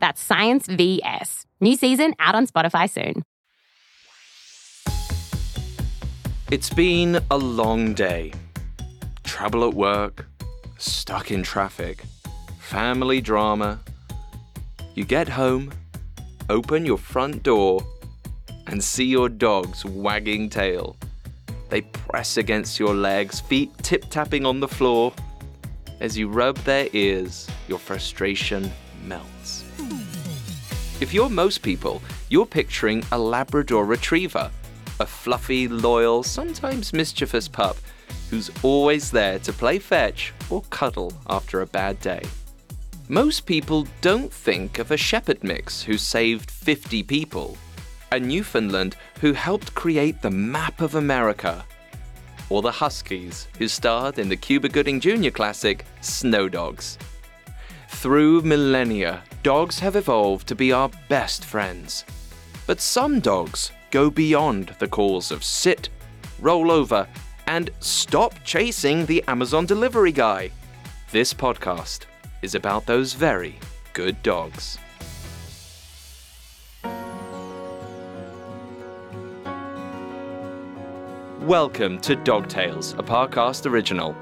That's Science VS. New season out on Spotify soon. It's been a long day. Trouble at work, stuck in traffic, family drama. You get home, open your front door, and see your dog's wagging tail. They press against your legs, feet tip tapping on the floor. As you rub their ears, your frustration melts. If you're most people, you're picturing a Labrador retriever, a fluffy, loyal, sometimes mischievous pup who's always there to play fetch or cuddle after a bad day. Most people don't think of a shepherd mix who saved 50 people, a Newfoundland who helped create the map of America, or the Huskies who starred in the Cuba Gooding Jr. classic Snow Dogs. Through millennia, dogs have evolved to be our best friends. But some dogs go beyond the calls of sit, roll over, and stop chasing the Amazon delivery guy. This podcast is about those very good dogs. Welcome to Dog Tales, a Parcast original.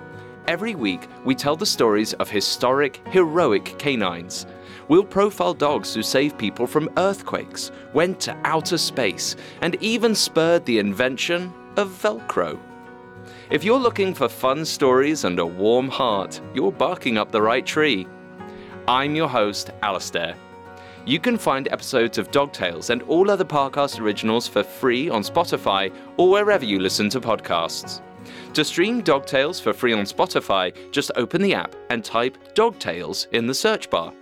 Every week, we tell the stories of historic, heroic canines. We'll profile dogs who saved people from earthquakes, went to outer space, and even spurred the invention of Velcro. If you're looking for fun stories and a warm heart, you're barking up the right tree. I'm your host, Alastair. You can find episodes of Dog Tales and all other Parcast originals for free on Spotify or wherever you listen to podcasts. To stream Dog Tales for free on Spotify, just open the app and type Dog Tales in the search bar.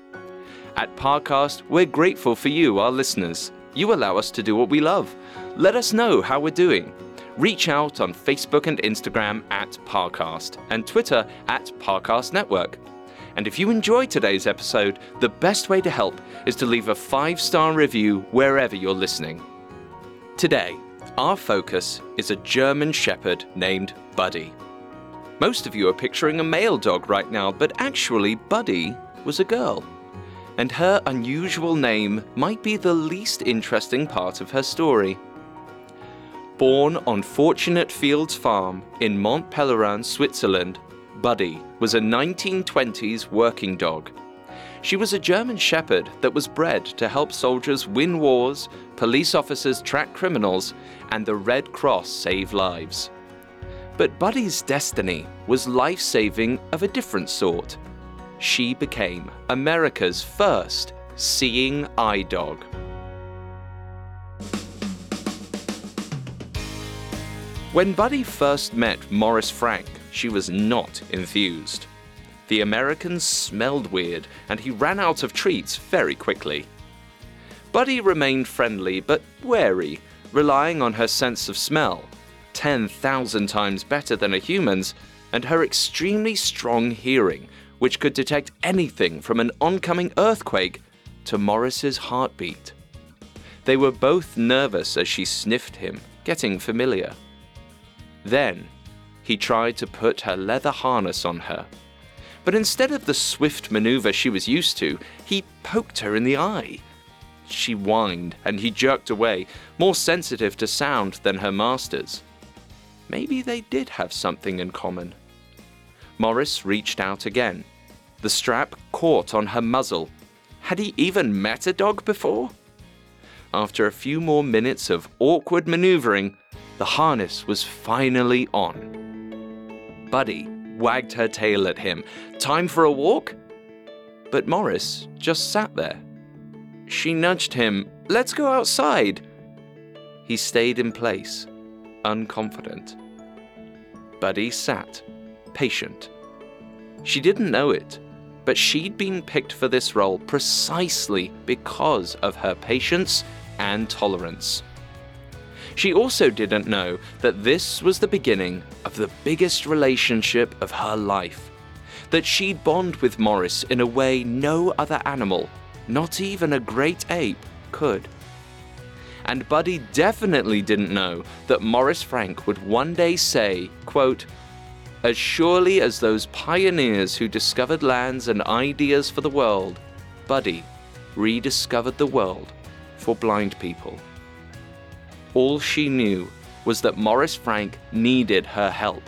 At Parcast, we're grateful for you, our listeners. You allow us to do what we love. Let us know how we're doing. Reach out on Facebook and Instagram at Parcast and Twitter at Parcast Network. And if you enjoyed today's episode, the best way to help is to leave a five star review wherever you're listening. Today, our focus is a German Shepherd named Buddy. Most of you are picturing a male dog right now, but actually, Buddy was a girl. And her unusual name might be the least interesting part of her story. Born on Fortunate Fields Farm in Mont Pelerin, Switzerland, Buddy was a 1920s working dog. She was a German shepherd that was bred to help soldiers win wars, police officers track criminals, and the Red Cross save lives. But Buddy's destiny was life saving of a different sort. She became America's first seeing eye dog. When Buddy first met Morris Frank, she was not enthused. The Americans smelled weird, and he ran out of treats very quickly. Buddy remained friendly but wary, relying on her sense of smell, 10,000 times better than a human's, and her extremely strong hearing, which could detect anything from an oncoming earthquake to Morris's heartbeat. They were both nervous as she sniffed him, getting familiar. Then, he tried to put her leather harness on her. But instead of the swift maneuver she was used to, he poked her in the eye. She whined, and he jerked away, more sensitive to sound than her masters. Maybe they did have something in common. Morris reached out again. The strap caught on her muzzle. Had he even met a dog before? After a few more minutes of awkward maneuvering, the harness was finally on. Buddy wagged her tail at him. Time for a walk? But Morris just sat there. She nudged him. Let's go outside. He stayed in place, unconfident. Buddy sat, patient. She didn't know it, but she'd been picked for this role precisely because of her patience and tolerance. She also didn't know that this was the beginning of the biggest relationship of her life. That she'd bond with Morris in a way no other animal, not even a great ape, could. And Buddy definitely didn't know that Morris Frank would one day say, quote, As surely as those pioneers who discovered lands and ideas for the world, Buddy rediscovered the world for blind people. All she knew was that Morris Frank needed her help,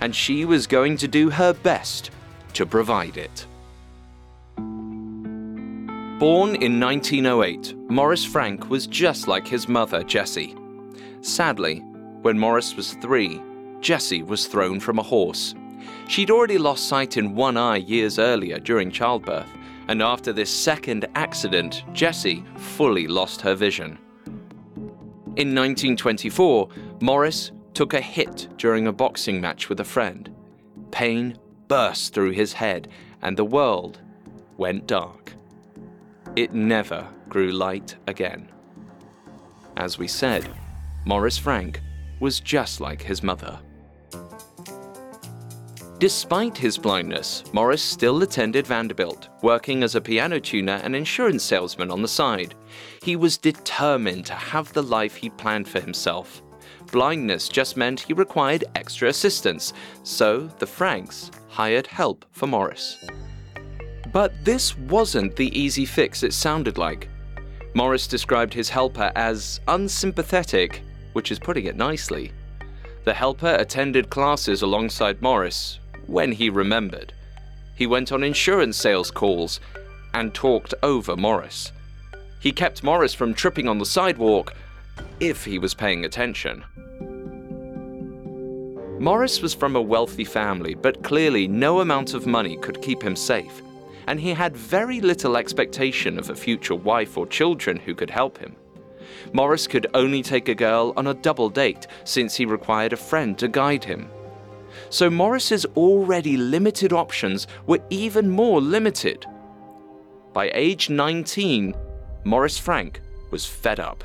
and she was going to do her best to provide it. Born in 1908, Morris Frank was just like his mother, Jessie. Sadly, when Morris was three, Jessie was thrown from a horse. She'd already lost sight in one eye years earlier during childbirth, and after this second accident, Jessie fully lost her vision. In 1924, Morris took a hit during a boxing match with a friend. Pain burst through his head, and the world went dark. It never grew light again. As we said, Morris Frank was just like his mother. Despite his blindness, Morris still attended Vanderbilt, working as a piano tuner and insurance salesman on the side. He was determined to have the life he planned for himself. Blindness just meant he required extra assistance, so the Franks hired help for Morris. But this wasn't the easy fix it sounded like. Morris described his helper as unsympathetic, which is putting it nicely. The helper attended classes alongside Morris, when he remembered. He went on insurance sales calls and talked over Morris. He kept Morris from tripping on the sidewalk if he was paying attention. Morris was from a wealthy family, but clearly no amount of money could keep him safe, and he had very little expectation of a future wife or children who could help him. Morris could only take a girl on a double date since he required a friend to guide him so Morris's already limited options were even more limited. By age 19, Morris Frank was fed up.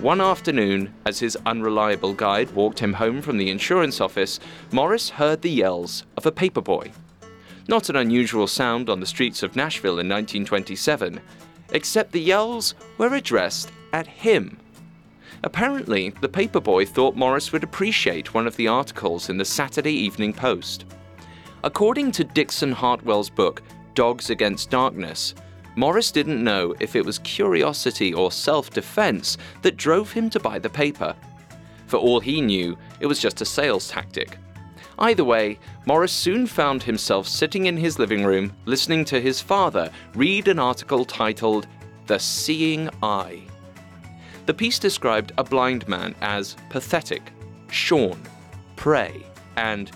One afternoon, as his unreliable guide walked him home from the insurance office, Morris heard the yells of a paperboy. Not an unusual sound on the streets of Nashville in 1927, except the yells were addressed at him. Apparently, the paperboy thought Morris would appreciate one of the articles in the Saturday Evening Post. According to Dickson Hartwell's book, Dogs Against Darkness, Morris didn't know if it was curiosity or self defense that drove him to buy the paper. For all he knew, it was just a sales tactic. Either way, Morris soon found himself sitting in his living room listening to his father read an article titled The Seeing Eye. The piece described a blind man as pathetic, shorn, prey, and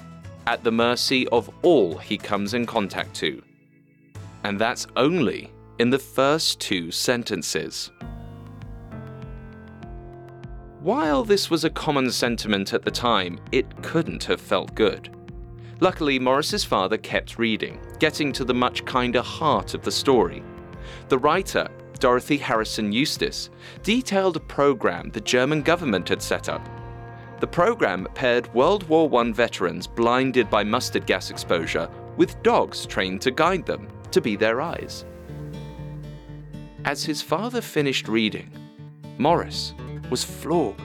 at the mercy of all he comes in contact to. And that's only in the first two sentences. While this was a common sentiment at the time, it couldn't have felt good. Luckily, Morris's father kept reading, getting to the much kinder heart of the story. The writer Dorothy Harrison Eustis, detailed a program the German government had set up. The program paired World War I veterans blinded by mustard gas exposure with dogs trained to guide them, to be their eyes. As his father finished reading, Morris was floored.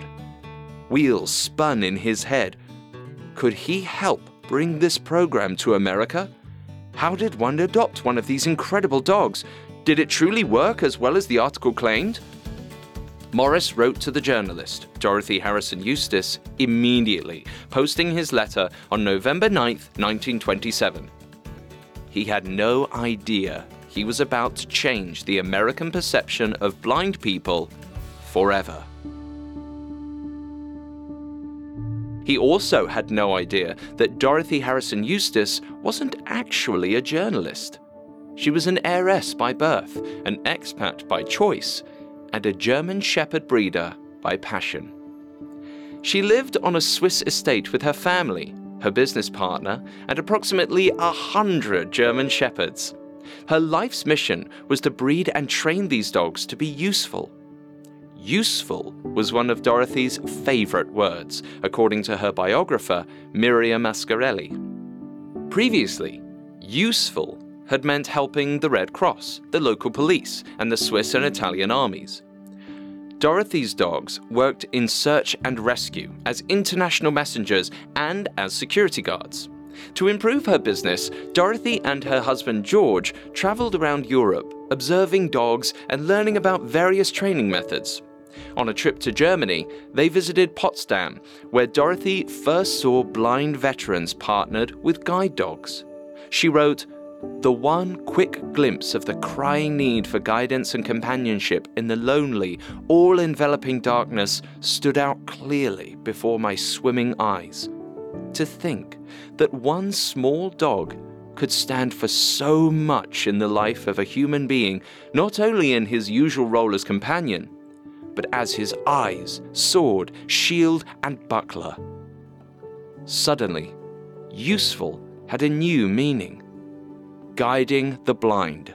Wheels spun in his head. Could he help bring this program to America? How did one adopt one of these incredible dogs did it truly work as well as the article claimed? Morris wrote to the journalist, Dorothy Harrison Eustis, immediately, posting his letter on November 9, 1927. He had no idea he was about to change the American perception of blind people forever. He also had no idea that Dorothy Harrison Eustis wasn't actually a journalist. She was an heiress by birth, an expat by choice, and a German Shepherd breeder by passion. She lived on a Swiss estate with her family, her business partner, and approximately a hundred German Shepherds. Her life's mission was to breed and train these dogs to be useful. Useful was one of Dorothy's favourite words, according to her biographer, Miriam Ascarelli. Previously, useful had meant helping the Red Cross, the local police, and the Swiss and Italian armies. Dorothy's dogs worked in search and rescue as international messengers and as security guards. To improve her business, Dorothy and her husband George travelled around Europe, observing dogs and learning about various training methods. On a trip to Germany, they visited Potsdam, where Dorothy first saw blind veterans partnered with guide dogs. She wrote, the one quick glimpse of the crying need for guidance and companionship in the lonely, all enveloping darkness stood out clearly before my swimming eyes. To think that one small dog could stand for so much in the life of a human being, not only in his usual role as companion, but as his eyes, sword, shield, and buckler. Suddenly, useful had a new meaning guiding the blind.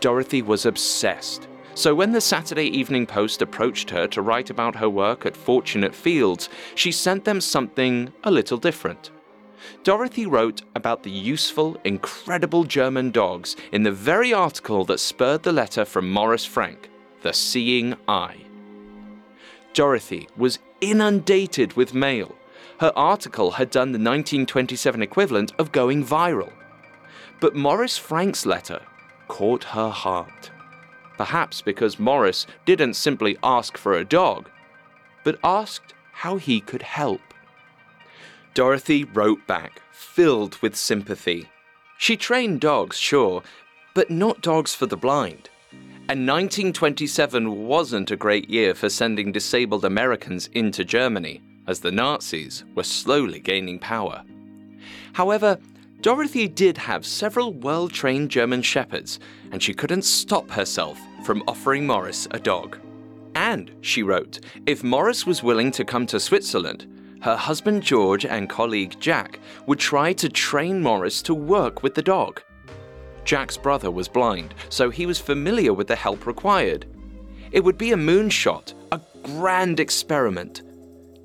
Dorothy was obsessed. So when the Saturday Evening Post approached her to write about her work at Fortunate Fields, she sent them something a little different. Dorothy wrote about the useful, incredible German dogs in the very article that spurred the letter from Morris Frank, The Seeing Eye. Dorothy was inundated with mail. Her article had done the 1927 equivalent of going viral. But Morris Frank's letter caught her heart. Perhaps because Morris didn't simply ask for a dog, but asked how he could help. Dorothy wrote back, filled with sympathy. She trained dogs, sure, but not dogs for the blind. And 1927 wasn't a great year for sending disabled Americans into Germany, as the Nazis were slowly gaining power. However, Dorothy did have several well trained German shepherds, and she couldn't stop herself from offering Morris a dog. And, she wrote, if Morris was willing to come to Switzerland, her husband George and colleague Jack would try to train Morris to work with the dog. Jack's brother was blind, so he was familiar with the help required. It would be a moonshot, a grand experiment.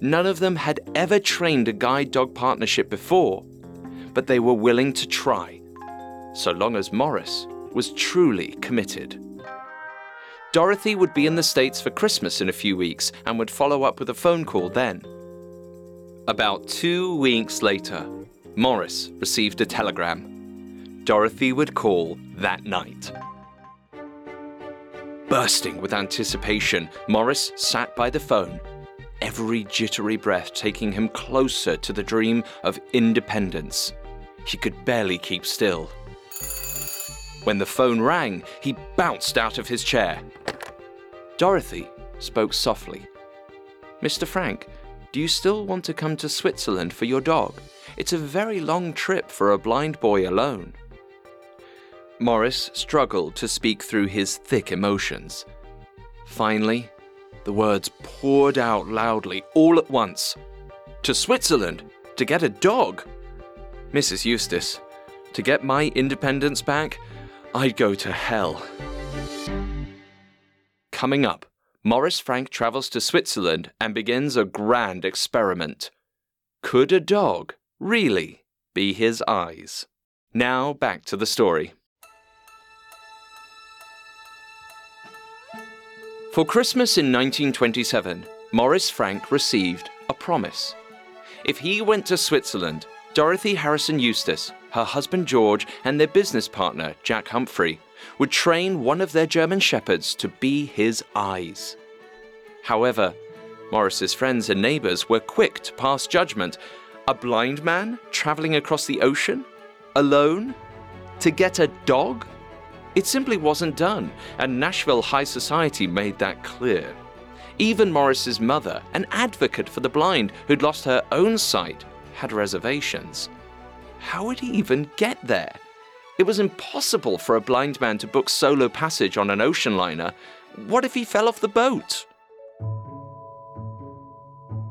None of them had ever trained a guide dog partnership before, but they were willing to try, so long as Morris was truly committed. Dorothy would be in the States for Christmas in a few weeks and would follow up with a phone call then. About two weeks later, Morris received a telegram. Dorothy would call that night. Bursting with anticipation, Morris sat by the phone, every jittery breath taking him closer to the dream of independence. He could barely keep still. When the phone rang, he bounced out of his chair. Dorothy spoke softly. Mr. Frank, do you still want to come to Switzerland for your dog? It's a very long trip for a blind boy alone. Morris struggled to speak through his thick emotions. Finally, the words poured out loudly all at once. To Switzerland? To get a dog? Mrs. Eustis, to get my independence back, I'd go to hell. Coming up, Morris Frank travels to Switzerland and begins a grand experiment. Could a dog really be his eyes? Now back to the story. For Christmas in 1927, Morris Frank received a promise. If he went to Switzerland, Dorothy Harrison Eustis, her husband George, and their business partner Jack Humphrey would train one of their German shepherds to be his eyes. However, Morris's friends and neighbors were quick to pass judgment. A blind man traveling across the ocean? Alone? To get a dog? It simply wasn't done, and Nashville high society made that clear. Even Morris's mother, an advocate for the blind who'd lost her own sight, had reservations. How would he even get there? It was impossible for a blind man to book solo passage on an ocean liner. What if he fell off the boat?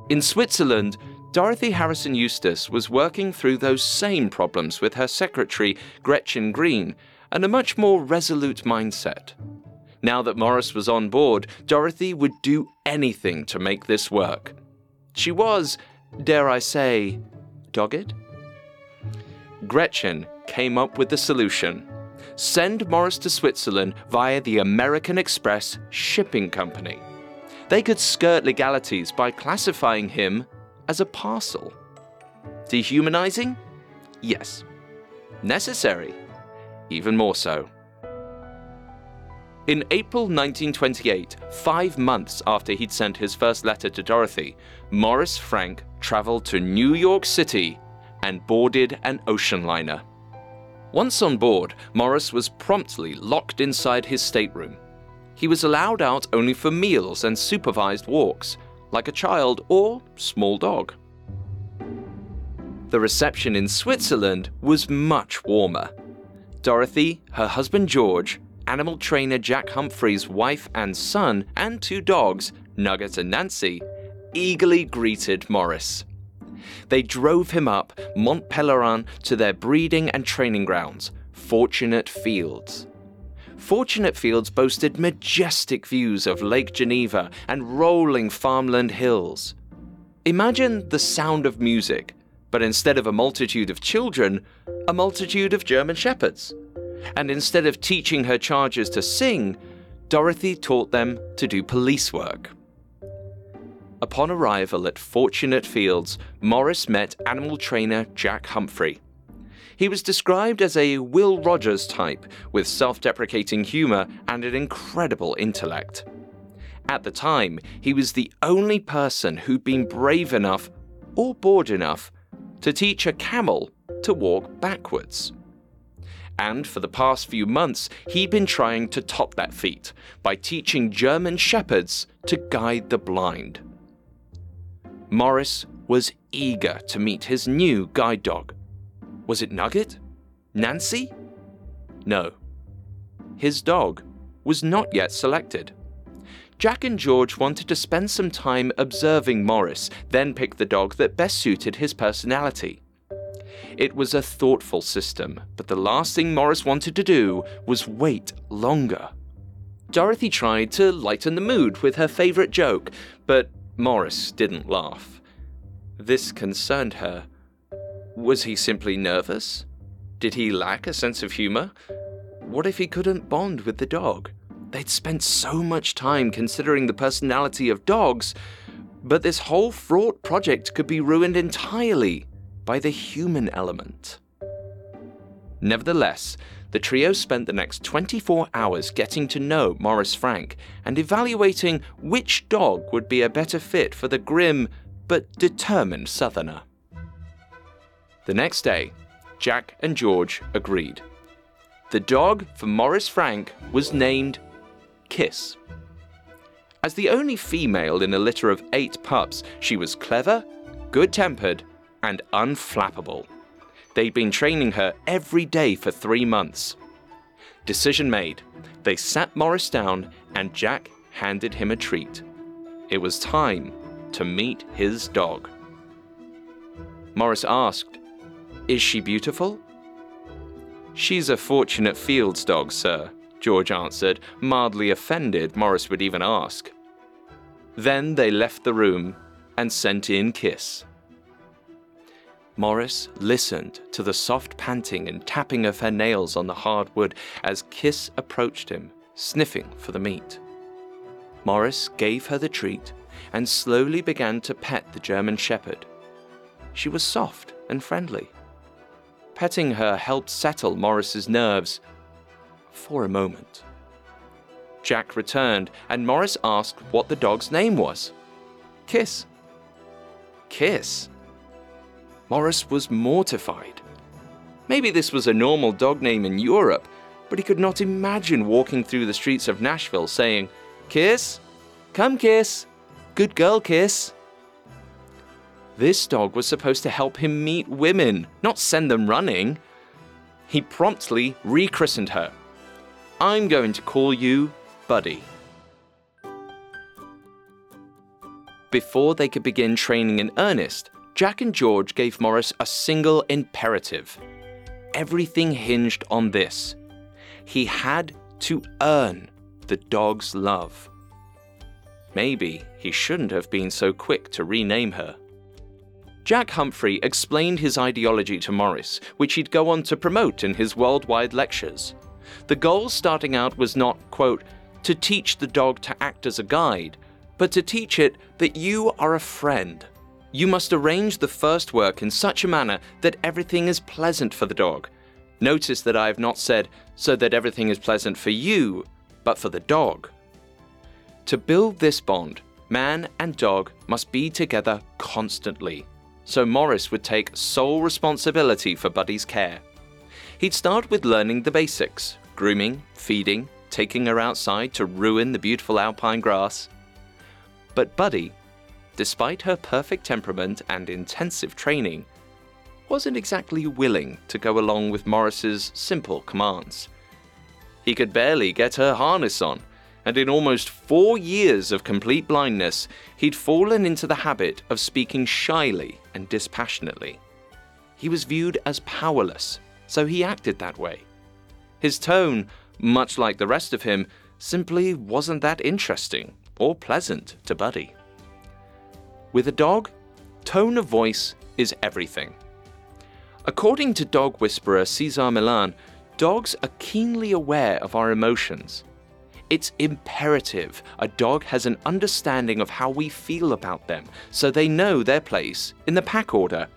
In Switzerland, Dorothy Harrison Eustis was working through those same problems with her secretary, Gretchen Green, and a much more resolute mindset. Now that Morris was on board, Dorothy would do anything to make this work. She was, dare I say, dogged? Gretchen came up with the solution send Morris to Switzerland via the American Express Shipping Company. They could skirt legalities by classifying him as a parcel. Dehumanizing? Yes. Necessary? Even more so. In April 1928, five months after he'd sent his first letter to Dorothy, Morris Frank traveled to New York City and boarded an ocean liner. Once on board, Morris was promptly locked inside his stateroom. He was allowed out only for meals and supervised walks, like a child or small dog. The reception in Switzerland was much warmer. Dorothy, her husband George, animal trainer Jack Humphrey's wife and son, and two dogs, Nugget and Nancy, eagerly greeted Morris. They drove him up Mont Pelerin to their breeding and training grounds, Fortunate Fields. Fortunate Fields boasted majestic views of Lake Geneva and rolling farmland hills. Imagine the sound of music, but instead of a multitude of children, a multitude of German shepherds. And instead of teaching her charges to sing, Dorothy taught them to do police work. Upon arrival at Fortunate Fields, Morris met animal trainer Jack Humphrey. He was described as a Will Rogers type with self deprecating humor and an incredible intellect. At the time, he was the only person who'd been brave enough, or bored enough, to teach a camel to walk backwards. And for the past few months, he'd been trying to top that feat by teaching German shepherds to guide the blind. Morris was eager to meet his new guide dog. Was it Nugget? Nancy? No. His dog was not yet selected. Jack and George wanted to spend some time observing Morris, then pick the dog that best suited his personality. It was a thoughtful system, but the last thing Morris wanted to do was wait longer. Dorothy tried to lighten the mood with her favourite joke, but Morris didn't laugh. This concerned her. Was he simply nervous? Did he lack a sense of humour? What if he couldn't bond with the dog? They'd spent so much time considering the personality of dogs, but this whole fraught project could be ruined entirely by the human element. Nevertheless, the trio spent the next 24 hours getting to know Morris Frank and evaluating which dog would be a better fit for the grim but determined Southerner. The next day, Jack and George agreed. The dog for Morris Frank was named Kiss. As the only female in a litter of eight pups, she was clever, good tempered, and unflappable. They'd been training her every day for three months. Decision made. They sat Morris down and Jack handed him a treat. It was time to meet his dog. Morris asked, Is she beautiful? She's a fortunate fields dog, sir, George answered, mildly offended Morris would even ask. Then they left the room and sent in Kiss. Morris listened to the soft panting and tapping of her nails on the hard wood as Kiss approached him, sniffing for the meat. Morris gave her the treat and slowly began to pet the German Shepherd. She was soft and friendly. Petting her helped settle Morris's nerves for a moment. Jack returned, and Morris asked what the dog's name was. Kiss. Kiss? Morris was mortified. Maybe this was a normal dog name in Europe, but he could not imagine walking through the streets of Nashville saying, Kiss? Come, Kiss. Good girl, Kiss. This dog was supposed to help him meet women, not send them running. He promptly rechristened her. I'm going to call you Buddy. Before they could begin training in earnest, Jack and George gave Morris a single imperative. Everything hinged on this he had to earn the dog's love. Maybe he shouldn't have been so quick to rename her. Jack Humphrey explained his ideology to Morris, which he'd go on to promote in his worldwide lectures. The goal starting out was not, quote, to teach the dog to act as a guide, but to teach it that you are a friend. You must arrange the first work in such a manner that everything is pleasant for the dog. Notice that I have not said so that everything is pleasant for you, but for the dog. To build this bond, man and dog must be together constantly. So Morris would take sole responsibility for Buddy's care. He'd start with learning the basics grooming, feeding, taking her outside to ruin the beautiful alpine grass. But Buddy, despite her perfect temperament and intensive training, wasn't exactly willing to go along with Morris's simple commands. He could barely get her harness on, and in almost four years of complete blindness, he'd fallen into the habit of speaking shyly and dispassionately. He was viewed as powerless, so he acted that way. His tone, much like the rest of him, simply wasn't that interesting or pleasant to Buddy. With a dog, tone of voice is everything. According to dog whisperer Cesar Millan, dogs are keenly aware of our emotions. It's imperative a dog has an understanding of how we feel about them so they know their place in the pack order.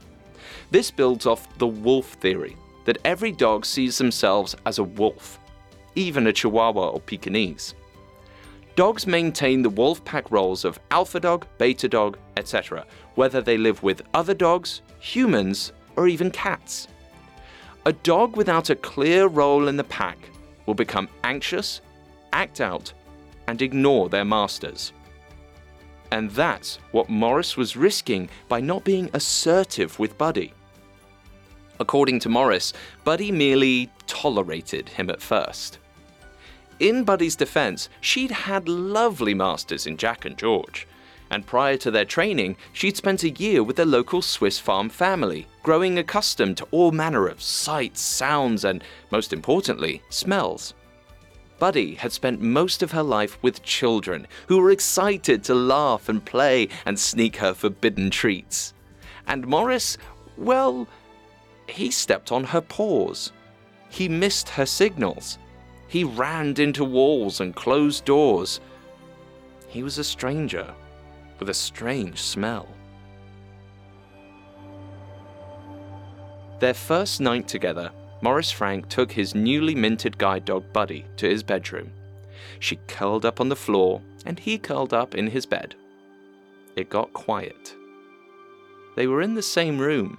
This builds off the wolf theory that every dog sees themselves as a wolf, even a Chihuahua or Pekingese. Dogs maintain the wolf pack roles of alpha dog, beta dog, etc., whether they live with other dogs, humans, or even cats. A dog without a clear role in the pack will become anxious, act out, and ignore their masters. And that's what Morris was risking by not being assertive with Buddy. According to Morris, Buddy merely tolerated him at first. In Buddy's defense, she'd had lovely masters in Jack and George and prior to their training, she'd spent a year with a local Swiss farm family, growing accustomed to all manner of sights, sounds, and, most importantly, smells. Buddy had spent most of her life with children who were excited to laugh and play and sneak her forbidden treats. And Morris, well, he stepped on her paws. He missed her signals. He ran into walls and closed doors. He was a stranger with a strange smell. Their first night together, Morris Frank took his newly minted guide dog Buddy to his bedroom. She curled up on the floor, and he curled up in his bed. It got quiet. They were in the same room,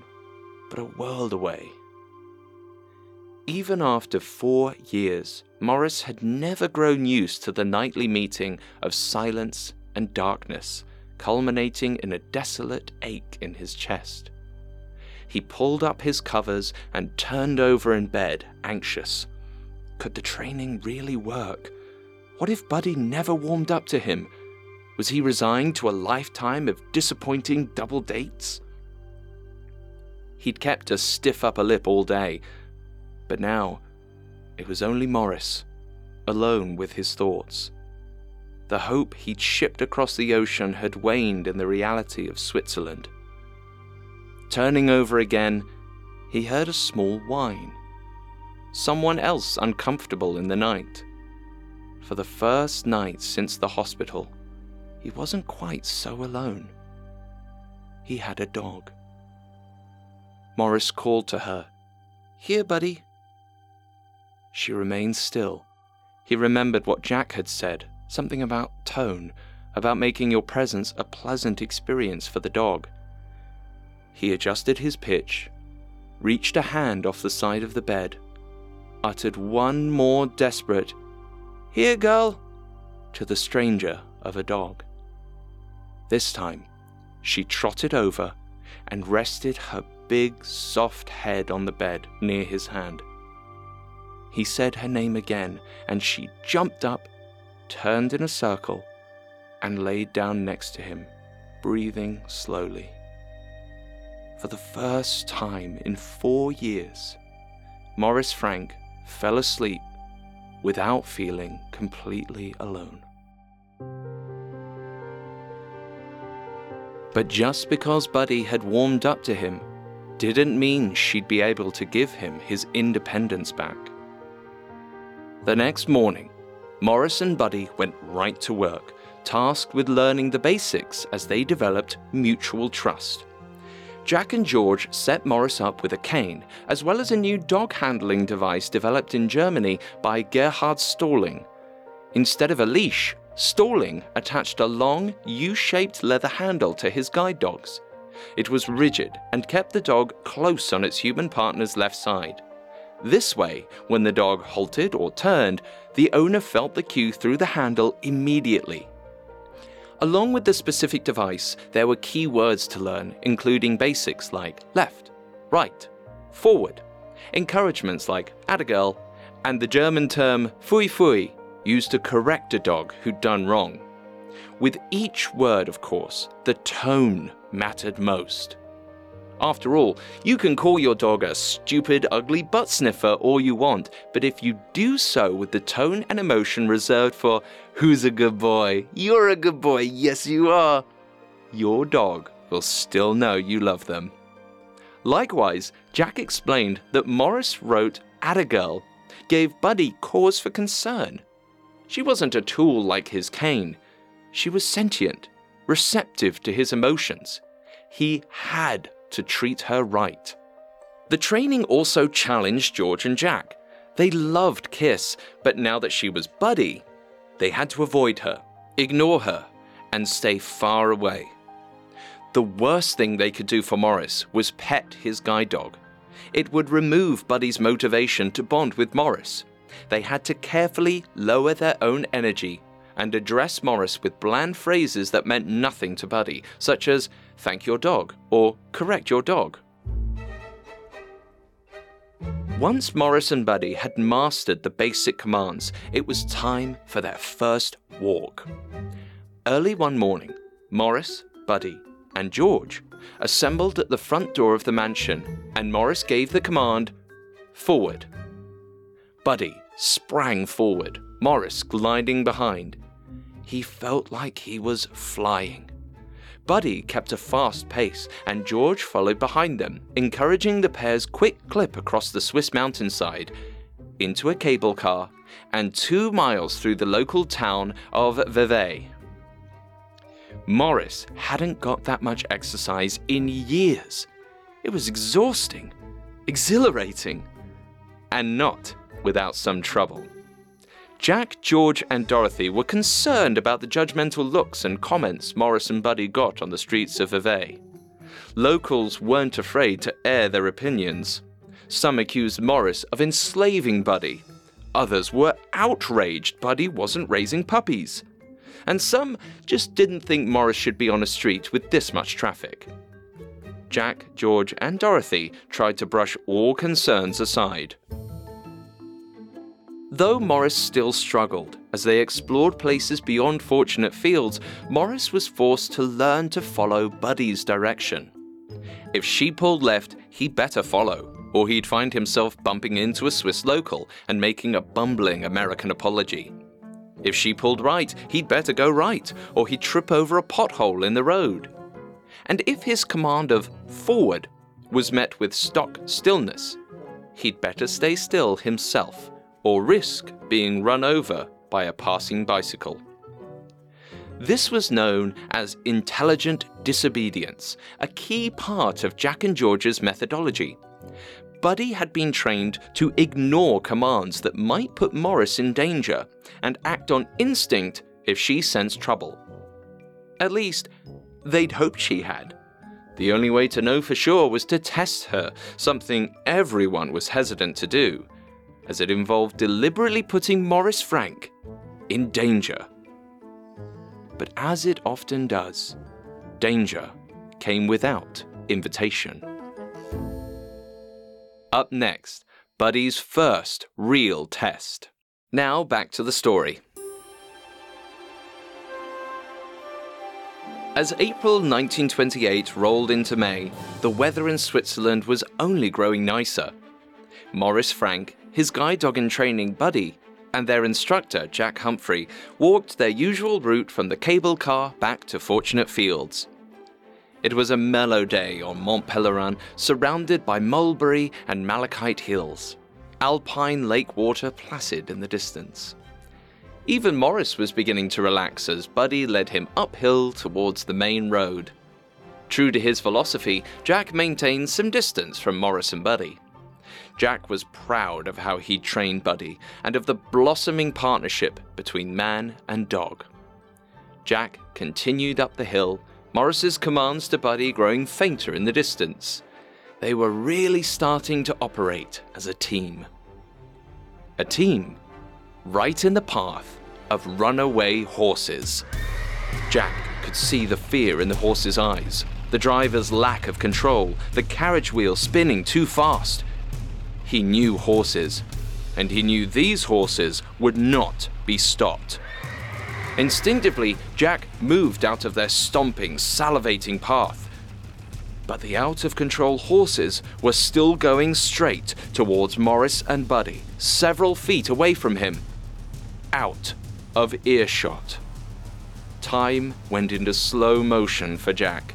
but a world away. Even after four years, Morris had never grown used to the nightly meeting of silence and darkness culminating in a desolate ache in his chest. He pulled up his covers and turned over in bed, anxious. Could the training really work? What if Buddy never warmed up to him? Was he resigned to a lifetime of disappointing double dates? He'd kept a stiff upper lip all day, but now it was only Morris, alone with his thoughts. The hope he'd shipped across the ocean had waned in the reality of Switzerland. Turning over again, he heard a small whine. Someone else uncomfortable in the night. For the first night since the hospital, he wasn't quite so alone. He had a dog. Morris called to her, Here, buddy. She remained still. He remembered what Jack had said Something about tone, about making your presence a pleasant experience for the dog. He adjusted his pitch, reached a hand off the side of the bed, uttered one more desperate, Here, girl, to the stranger of a dog. This time, she trotted over and rested her big, soft head on the bed near his hand. He said her name again, and she jumped up turned in a circle, and laid down next to him, breathing slowly. for the first time in four years, Morris Frank fell asleep without feeling completely alone. But just because Buddy had warmed up to him didn't mean she'd be able to give him his independence back. The next morning, Morris and Buddy went right to work, tasked with learning the basics as they developed mutual trust. Jack and George set Morris up with a cane, as well as a new dog handling device developed in Germany by Gerhard Stalling. Instead of a leash, Stalling attached a long, U shaped leather handle to his guide dogs. It was rigid and kept the dog close on its human partner's left side. This way, when the dog halted or turned, the owner felt the cue through the handle immediately. Along with the specific device, there were key words to learn, including basics like left, right, forward, encouragements like atta girl, and the German term fui fui, used to correct a dog who'd done wrong. With each word, of course, the tone mattered most. After all, you can call your dog a stupid, ugly butt sniffer all you want, but if you do so with the tone and emotion reserved for, who's a good boy? You're a good boy, yes, you are, your dog will still know you love them. Likewise, Jack explained that Morris rote Atta Girl gave Buddy cause for concern. She wasn't a tool like his cane. She was sentient, receptive to his emotions. He had to treat her right. The training also challenged George and Jack. They loved Kiss, but now that she was Buddy, they had to avoid her, ignore her, and stay far away. The worst thing they could do for Morris was pet his guide dog. It would remove Buddy's motivation to bond with Morris. They had to carefully lower their own energy and address Morris with bland phrases that meant nothing to Buddy, such as thank your dog or correct your dog. Once Morris and Buddy had mastered the basic commands, it was time for their first walk. Early one morning, Morris, Buddy, and George assembled at the front door of the mansion, and Morris gave the command forward. Buddy sprang forward, Morris gliding behind. He felt like he was flying. Buddy kept a fast pace, and George followed behind them, encouraging the pair's quick clip across the Swiss mountainside, into a cable car, and two miles through the local town of Vevey. Morris hadn't got that much exercise in years. It was exhausting, exhilarating, and not without some trouble. Jack, George, and Dorothy were concerned about the judgmental looks and comments Morris and Buddy got on the streets of Vevey. Locals weren't afraid to air their opinions. Some accused Morris of enslaving Buddy. Others were outraged Buddy wasn't raising puppies. And some just didn't think Morris should be on a street with this much traffic. Jack, George, and Dorothy tried to brush all concerns aside. Though Morris still struggled as they explored places beyond Fortunate Fields, Morris was forced to learn to follow Buddy's direction. If she pulled left, he'd better follow, or he'd find himself bumping into a Swiss local and making a bumbling American apology. If she pulled right, he'd better go right, or he'd trip over a pothole in the road. And if his command of forward was met with stock stillness, he'd better stay still himself or risk being run over by a passing bicycle. This was known as intelligent disobedience, a key part of Jack and George's methodology. Buddy had been trained to ignore commands that might put Morris in danger and act on instinct if she sensed trouble. At least, they'd hoped she had. The only way to know for sure was to test her, something everyone was hesitant to do as it involved deliberately putting Morris Frank in danger. But as it often does, danger came without invitation. Up next, Buddy's first real test. Now back to the story. As April 1928 rolled into May, the weather in Switzerland was only growing nicer. Morris Frank, his guide dog in training, Buddy, and their instructor, Jack Humphrey, walked their usual route from the cable car back to Fortunate Fields. It was a mellow day on Mont Pelerin, surrounded by mulberry and malachite hills, alpine lake water placid in the distance. Even Morris was beginning to relax as Buddy led him uphill towards the main road. True to his philosophy, Jack maintained some distance from Morris and Buddy. Jack was proud of how he'd trained Buddy and of the blossoming partnership between man and dog. Jack continued up the hill, Morris's commands to Buddy growing fainter in the distance. They were really starting to operate as a team. A team right in the path of runaway horses. Jack could see the fear in the horse's eyes, the driver's lack of control, the carriage wheel spinning too fast. He knew horses, and he knew these horses would not be stopped. Instinctively, Jack moved out of their stomping, salivating path. But the out of control horses were still going straight towards Morris and Buddy, several feet away from him out of earshot. Time went into slow motion for Jack.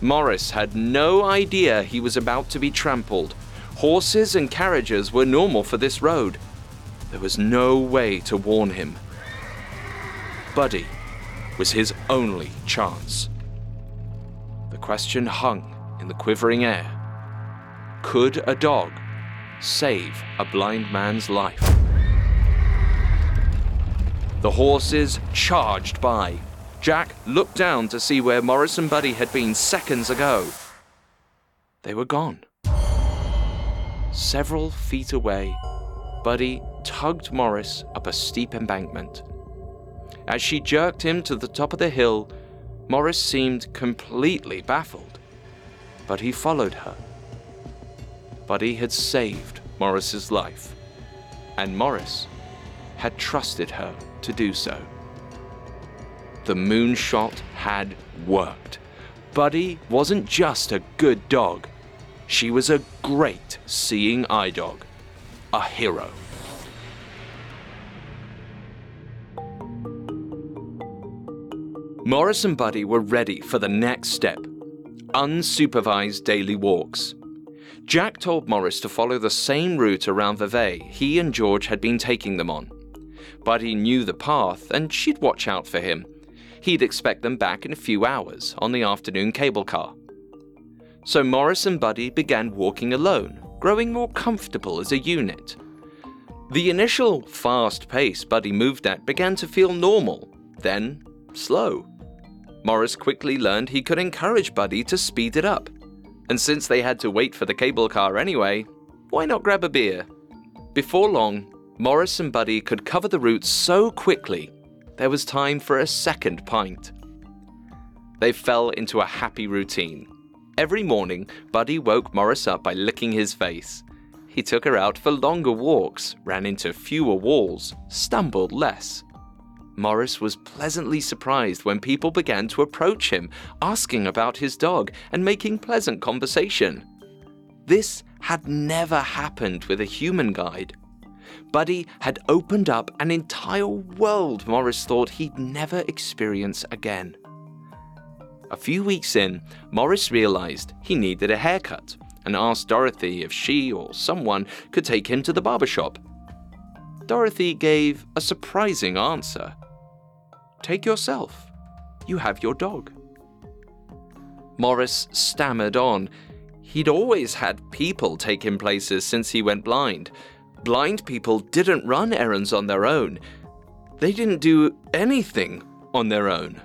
Morris had no idea he was about to be trampled. Horses and carriages were normal for this road. There was no way to warn him. Buddy was his only chance. The question hung in the quivering air Could a dog save a blind man's life? The horses charged by. Jack looked down to see where Morris and Buddy had been seconds ago. They were gone. Several feet away, Buddy tugged Morris up a steep embankment. As she jerked him to the top of the hill, Morris seemed completely baffled, but he followed her. Buddy had saved Morris's life, and Morris had trusted her to do so. The moonshot had worked. Buddy wasn't just a good dog, she was a great seeing eye dog, a hero. Morris and Buddy were ready for the next step unsupervised daily walks. Jack told Morris to follow the same route around Vevey he and George had been taking them on. Buddy knew the path and she'd watch out for him. He'd expect them back in a few hours on the afternoon cable car. So Morris and Buddy began walking alone, growing more comfortable as a unit. The initial fast pace Buddy moved at began to feel normal, then slow. Morris quickly learned he could encourage Buddy to speed it up. And since they had to wait for the cable car anyway, why not grab a beer? Before long, Morris and Buddy could cover the route so quickly, there was time for a second pint. They fell into a happy routine. Every morning, Buddy woke Morris up by licking his face. He took her out for longer walks, ran into fewer walls, stumbled less. Morris was pleasantly surprised when people began to approach him, asking about his dog and making pleasant conversation. This had never happened with a human guide. Buddy had opened up an entire world Morris thought he'd never experience again. A few weeks in, Morris realized he needed a haircut and asked Dorothy if she or someone could take him to the barber shop. Dorothy gave a surprising answer Take yourself. You have your dog. Morris stammered on. He'd always had people take him places since he went blind, blind people didn't run errands on their own. They didn't do anything on their own.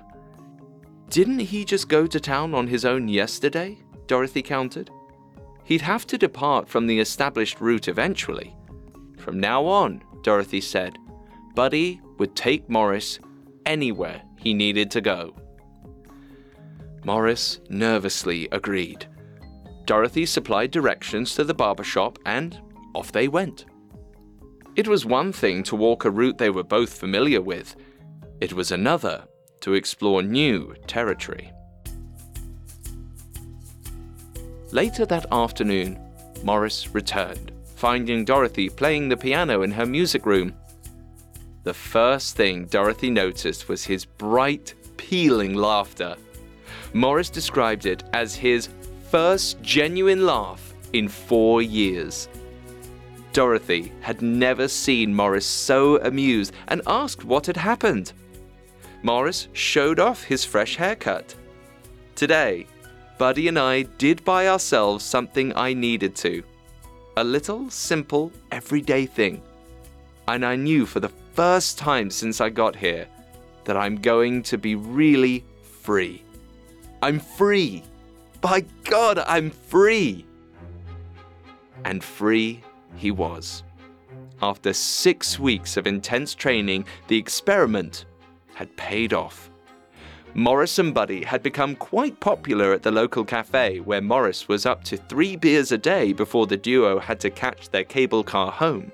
Didn't he just go to town on his own yesterday? Dorothy countered. He'd have to depart from the established route eventually. From now on, Dorothy said, Buddy would take Morris anywhere he needed to go. Morris nervously agreed. Dorothy supplied directions to the barber shop and off they went. It was one thing to walk a route they were both familiar with, it was another to explore new territory. Later that afternoon, Morris returned, finding Dorothy playing the piano in her music room. The first thing Dorothy noticed was his bright, pealing laughter. Morris described it as his first genuine laugh in four years. Dorothy had never seen Morris so amused and asked what had happened. Morris showed off his fresh haircut. Today, Buddy and I did buy ourselves something I needed to. A little, simple, everyday thing. And I knew for the first time since I got here that I'm going to be really free. I'm free! By God, I'm free! And free he was. After six weeks of intense training, the experiment had paid off. Morris and Buddy had become quite popular at the local cafe, where Morris was up to three beers a day before the duo had to catch their cable car home.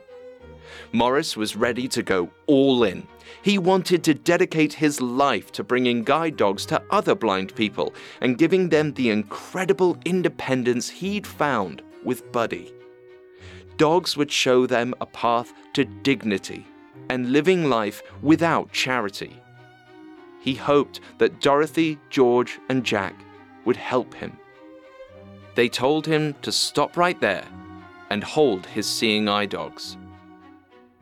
Morris was ready to go all in. He wanted to dedicate his life to bringing guide dogs to other blind people and giving them the incredible independence he'd found with Buddy dogs would show them a path to dignity and living life without charity. He hoped that Dorothy, George, and Jack would help him. They told him to stop right there and hold his seeing eye dogs.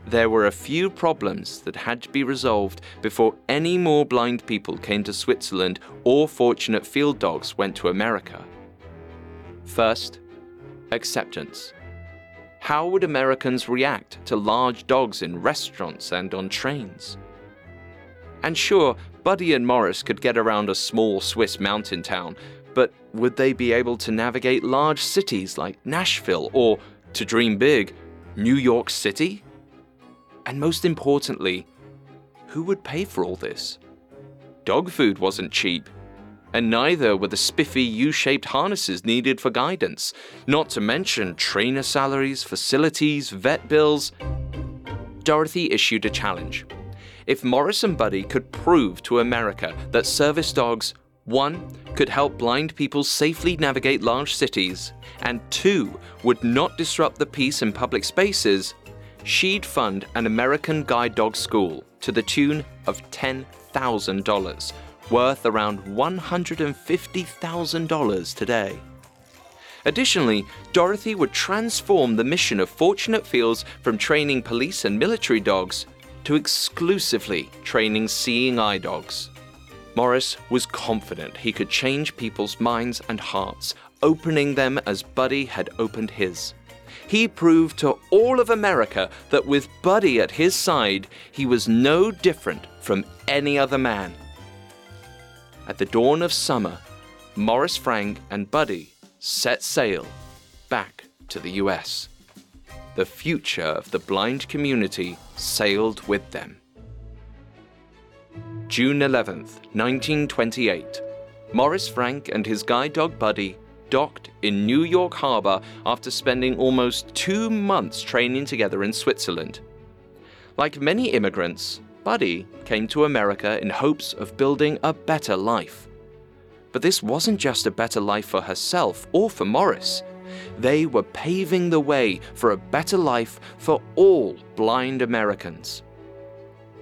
There were a few problems that had to be resolved before any more blind people came to Switzerland or fortunate field dogs went to America. First, acceptance. How would Americans react to large dogs in restaurants and on trains? And sure, Buddy and Morris could get around a small Swiss mountain town, but would they be able to navigate large cities like Nashville or, to dream big, New York City? And most importantly, who would pay for all this? Dog food wasn't cheap, and neither were the spiffy U shaped harnesses needed for guidance, not to mention trainer salaries, facilities, vet bills. Dorothy issued a challenge. If Morris and Buddy could prove to America that service dogs, one, could help blind people safely navigate large cities, and two, would not disrupt the peace in public spaces, she'd fund an American guide dog school to the tune of $10,000 worth around $150,000 today. Additionally, Dorothy would transform the mission of Fortunate Fields from training police and military dogs to exclusively training seeing eye dogs. Morris was confident he could change people's minds and hearts, opening them as Buddy had opened his. He proved to all of America that with Buddy at his side, he was no different from any other man. At the dawn of summer, Morris Frank and Buddy set sail back to the US. The future of the blind community sailed with them. June 11th, 1928. Morris Frank and his guide dog Buddy docked in New York Harbor after spending almost two months training together in Switzerland. Like many immigrants, Buddy came to America in hopes of building a better life. But this wasn't just a better life for herself or for Morris. They were paving the way for a better life for all blind Americans.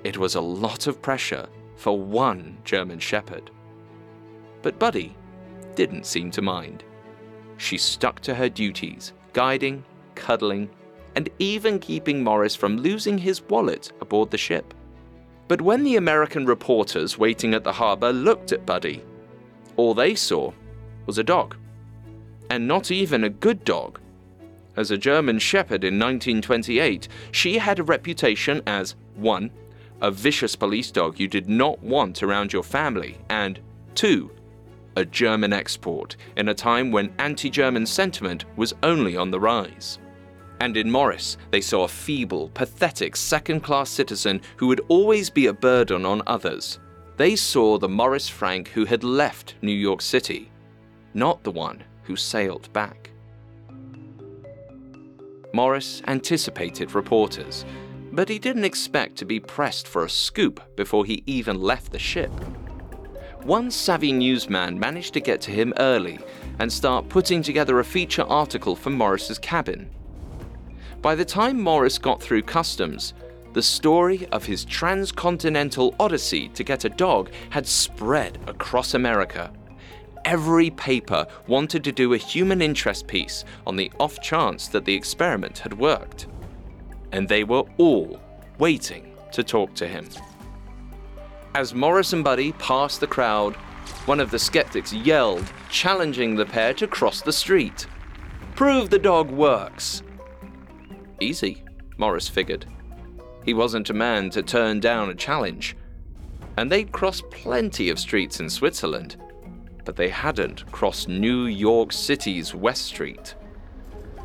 It was a lot of pressure for one German Shepherd. But Buddy didn't seem to mind. She stuck to her duties, guiding, cuddling, and even keeping Morris from losing his wallet aboard the ship. But when the American reporters waiting at the harbour looked at Buddy, all they saw was a dog. And not even a good dog. As a German Shepherd in 1928, she had a reputation as 1. A vicious police dog you did not want around your family, and 2. A German export in a time when anti German sentiment was only on the rise. And in Morris, they saw a feeble, pathetic second class citizen who would always be a burden on others. They saw the Morris Frank who had left New York City, not the one who sailed back. Morris anticipated reporters, but he didn't expect to be pressed for a scoop before he even left the ship. one savvy newsman managed to get to him early and start putting together a feature article for Morris's cabin. By the time Morris got through customs, the story of his transcontinental odyssey to get a dog had spread across America. Every paper wanted to do a human interest piece on the off chance that the experiment had worked. And they were all waiting to talk to him. As Morris and Buddy passed the crowd, one of the skeptics yelled, challenging the pair to cross the street. Prove the dog works. Easy, Morris figured. He wasn't a man to turn down a challenge. And they'd crossed plenty of streets in Switzerland, but they hadn't crossed New York City's West Street.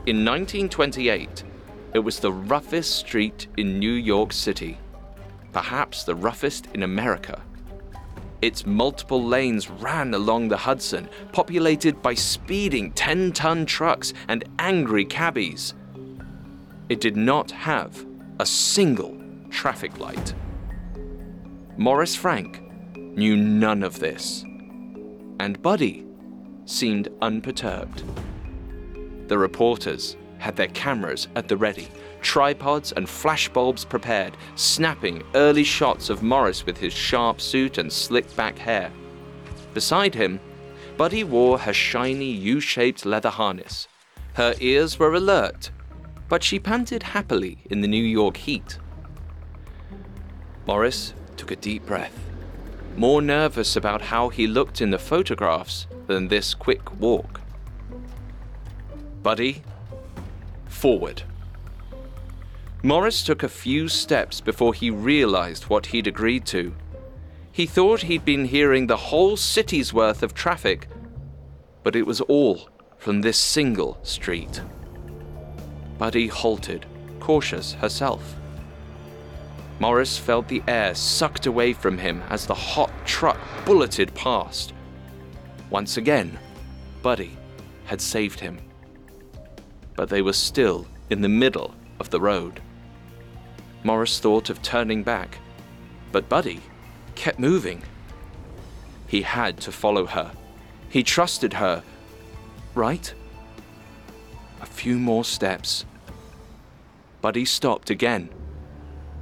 In 1928, it was the roughest street in New York City, perhaps the roughest in America. Its multiple lanes ran along the Hudson, populated by speeding 10 ton trucks and angry cabbies. It did not have a single traffic light. Morris Frank knew none of this, and Buddy seemed unperturbed. The reporters had their cameras at the ready, tripods and flashbulbs prepared, snapping early shots of Morris with his sharp suit and slick back hair. Beside him, Buddy wore her shiny U shaped leather harness. Her ears were alert but she panted happily in the New York heat. Morris took a deep breath, more nervous about how he looked in the photographs than this quick walk. Buddy, forward. Morris took a few steps before he realized what he'd agreed to. He thought he'd been hearing the whole city's worth of traffic, but it was all from this single street. Buddy halted, cautious herself. Morris felt the air sucked away from him as the hot truck bulleted past. Once again, Buddy had saved him. But they were still in the middle of the road. Morris thought of turning back, but Buddy kept moving. He had to follow her. He trusted her, right? A few more steps. Buddy stopped again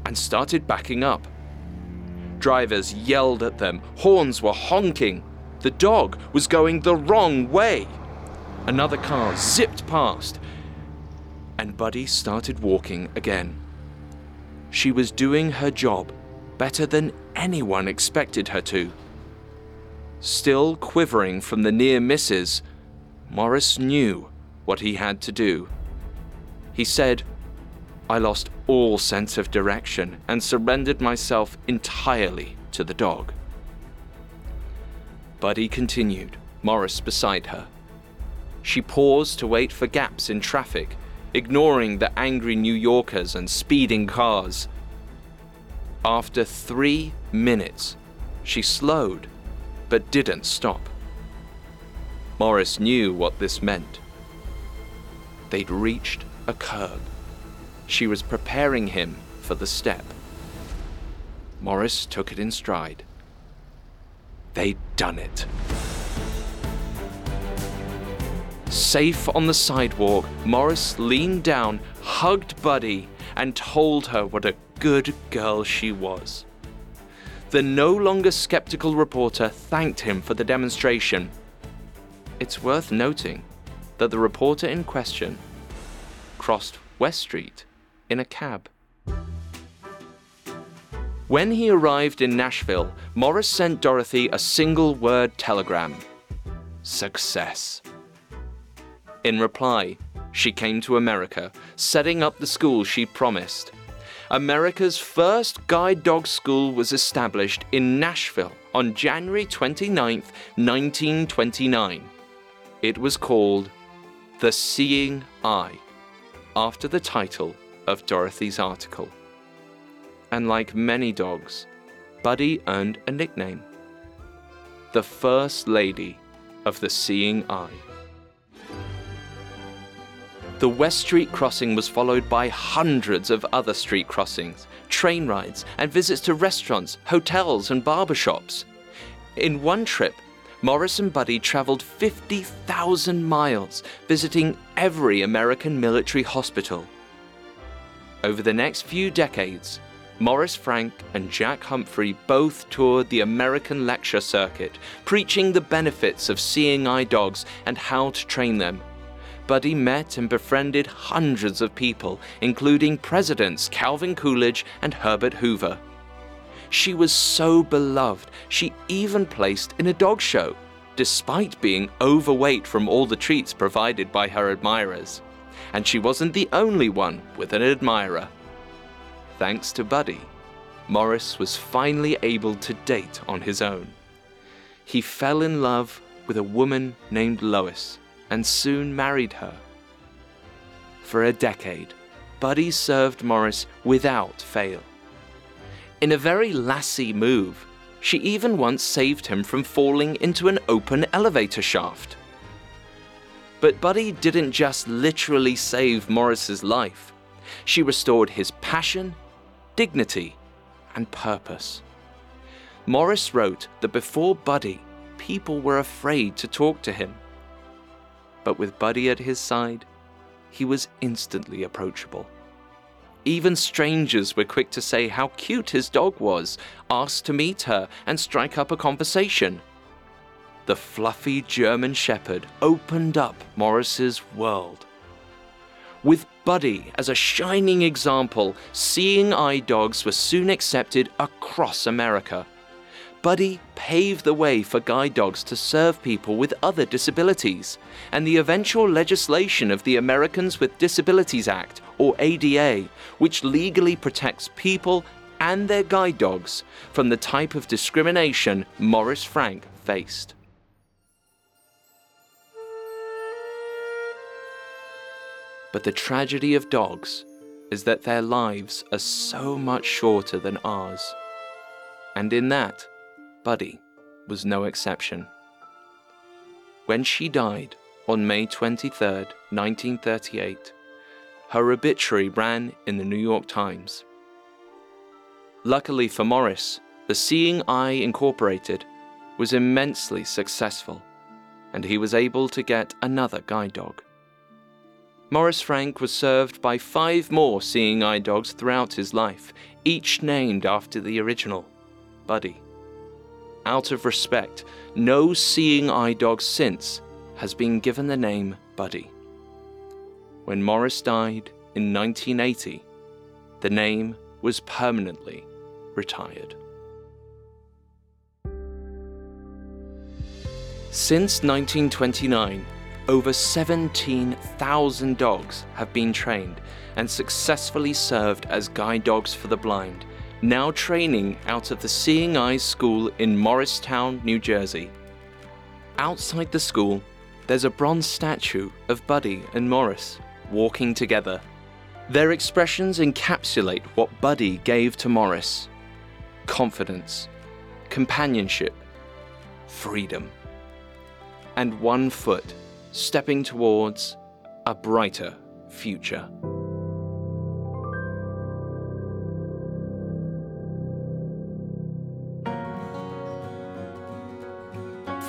and started backing up. Drivers yelled at them, horns were honking. The dog was going the wrong way. Another car zipped past, and Buddy started walking again. She was doing her job better than anyone expected her to. Still quivering from the near misses, Morris knew what he had to do. He said, I lost all sense of direction and surrendered myself entirely to the dog. Buddy continued, Morris beside her. She paused to wait for gaps in traffic, ignoring the angry New Yorkers and speeding cars. After three minutes, she slowed, but didn't stop. Morris knew what this meant they'd reached a curb. She was preparing him for the step. Morris took it in stride. They'd done it. Safe on the sidewalk, Morris leaned down, hugged Buddy, and told her what a good girl she was. The no longer skeptical reporter thanked him for the demonstration. It's worth noting that the reporter in question crossed West Street in a cab. When he arrived in Nashville, Morris sent Dorothy a single word telegram Success. In reply, she came to America, setting up the school she promised. America's first guide dog school was established in Nashville on January 29, 1929. It was called The Seeing Eye after the title of Dorothy's article. And like many dogs, Buddy earned a nickname the First Lady of the Seeing Eye. The West Street crossing was followed by hundreds of other street crossings, train rides, and visits to restaurants, hotels, and barbershops. In one trip, Morris and Buddy traveled 50,000 miles, visiting every American military hospital. Over the next few decades, Morris Frank and Jack Humphrey both toured the American lecture circuit, preaching the benefits of seeing eye dogs and how to train them. Buddy met and befriended hundreds of people, including Presidents Calvin Coolidge and Herbert Hoover. She was so beloved, she even placed in a dog show, despite being overweight from all the treats provided by her admirers. And she wasn't the only one with an admirer. Thanks to Buddy, Morris was finally able to date on his own. He fell in love with a woman named Lois and soon married her. For a decade, Buddy served Morris without fail. In a very lassie move, she even once saved him from falling into an open elevator shaft. But Buddy didn't just literally save Morris's life. She restored his passion, dignity, and purpose. Morris wrote that before Buddy, people were afraid to talk to him. But with Buddy at his side, he was instantly approachable. Even strangers were quick to say how cute his dog was, ask to meet her, and strike up a conversation. The fluffy German Shepherd opened up Morris's world. With Buddy as a shining example, seeing eye dogs were soon accepted across America. Buddy paved the way for guide dogs to serve people with other disabilities, and the eventual legislation of the Americans with Disabilities Act, or ADA, which legally protects people and their guide dogs from the type of discrimination Morris Frank faced. But the tragedy of dogs is that their lives are so much shorter than ours. And in that, Buddy was no exception. When she died on May 23, 1938, her obituary ran in the New York Times. Luckily for Morris, the Seeing Eye Incorporated was immensely successful, and he was able to get another guide dog. Morris Frank was served by five more seeing eye dogs throughout his life, each named after the original, Buddy. Out of respect, no seeing eye dog since has been given the name Buddy. When Morris died in 1980, the name was permanently retired. Since 1929, over 17,000 dogs have been trained and successfully served as guide dogs for the blind, now training out of the Seeing Eyes School in Morristown, New Jersey. Outside the school, there's a bronze statue of Buddy and Morris walking together. Their expressions encapsulate what Buddy gave to Morris confidence, companionship, freedom, and one foot stepping towards a brighter future.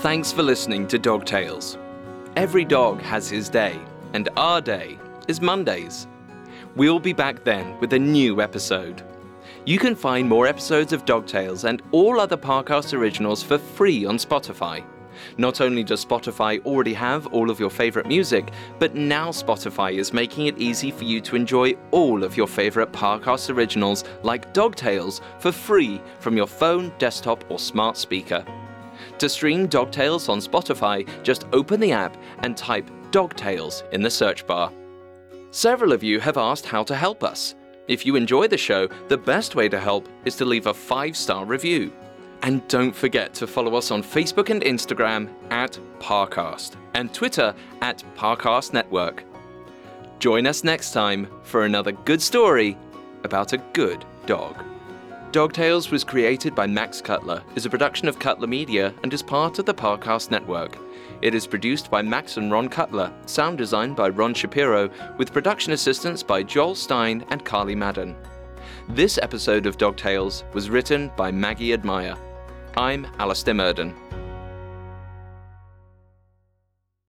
Thanks for listening to Dog Tales. Every dog has his day, and our day is Mondays. We'll be back then with a new episode. You can find more episodes of Dog Tales and all other Parcast originals for free on Spotify. Not only does Spotify already have all of your favorite music, but now Spotify is making it easy for you to enjoy all of your favorite Parcast originals like Dog Tales for free from your phone, desktop, or smart speaker. To stream Dog Tales on Spotify, just open the app and type Dog Tales in the search bar. Several of you have asked how to help us. If you enjoy the show, the best way to help is to leave a five star review. And don't forget to follow us on Facebook and Instagram at Parcast and Twitter at Parcast Network. Join us next time for another good story about a good dog. Dog Tales was created by Max Cutler, is a production of Cutler Media, and is part of the Parcast Network. It is produced by Max and Ron Cutler, sound design by Ron Shapiro, with production assistance by Joel Stein and Carly Madden. This episode of Dog Tales was written by Maggie Admire. I'm Alastair Murden.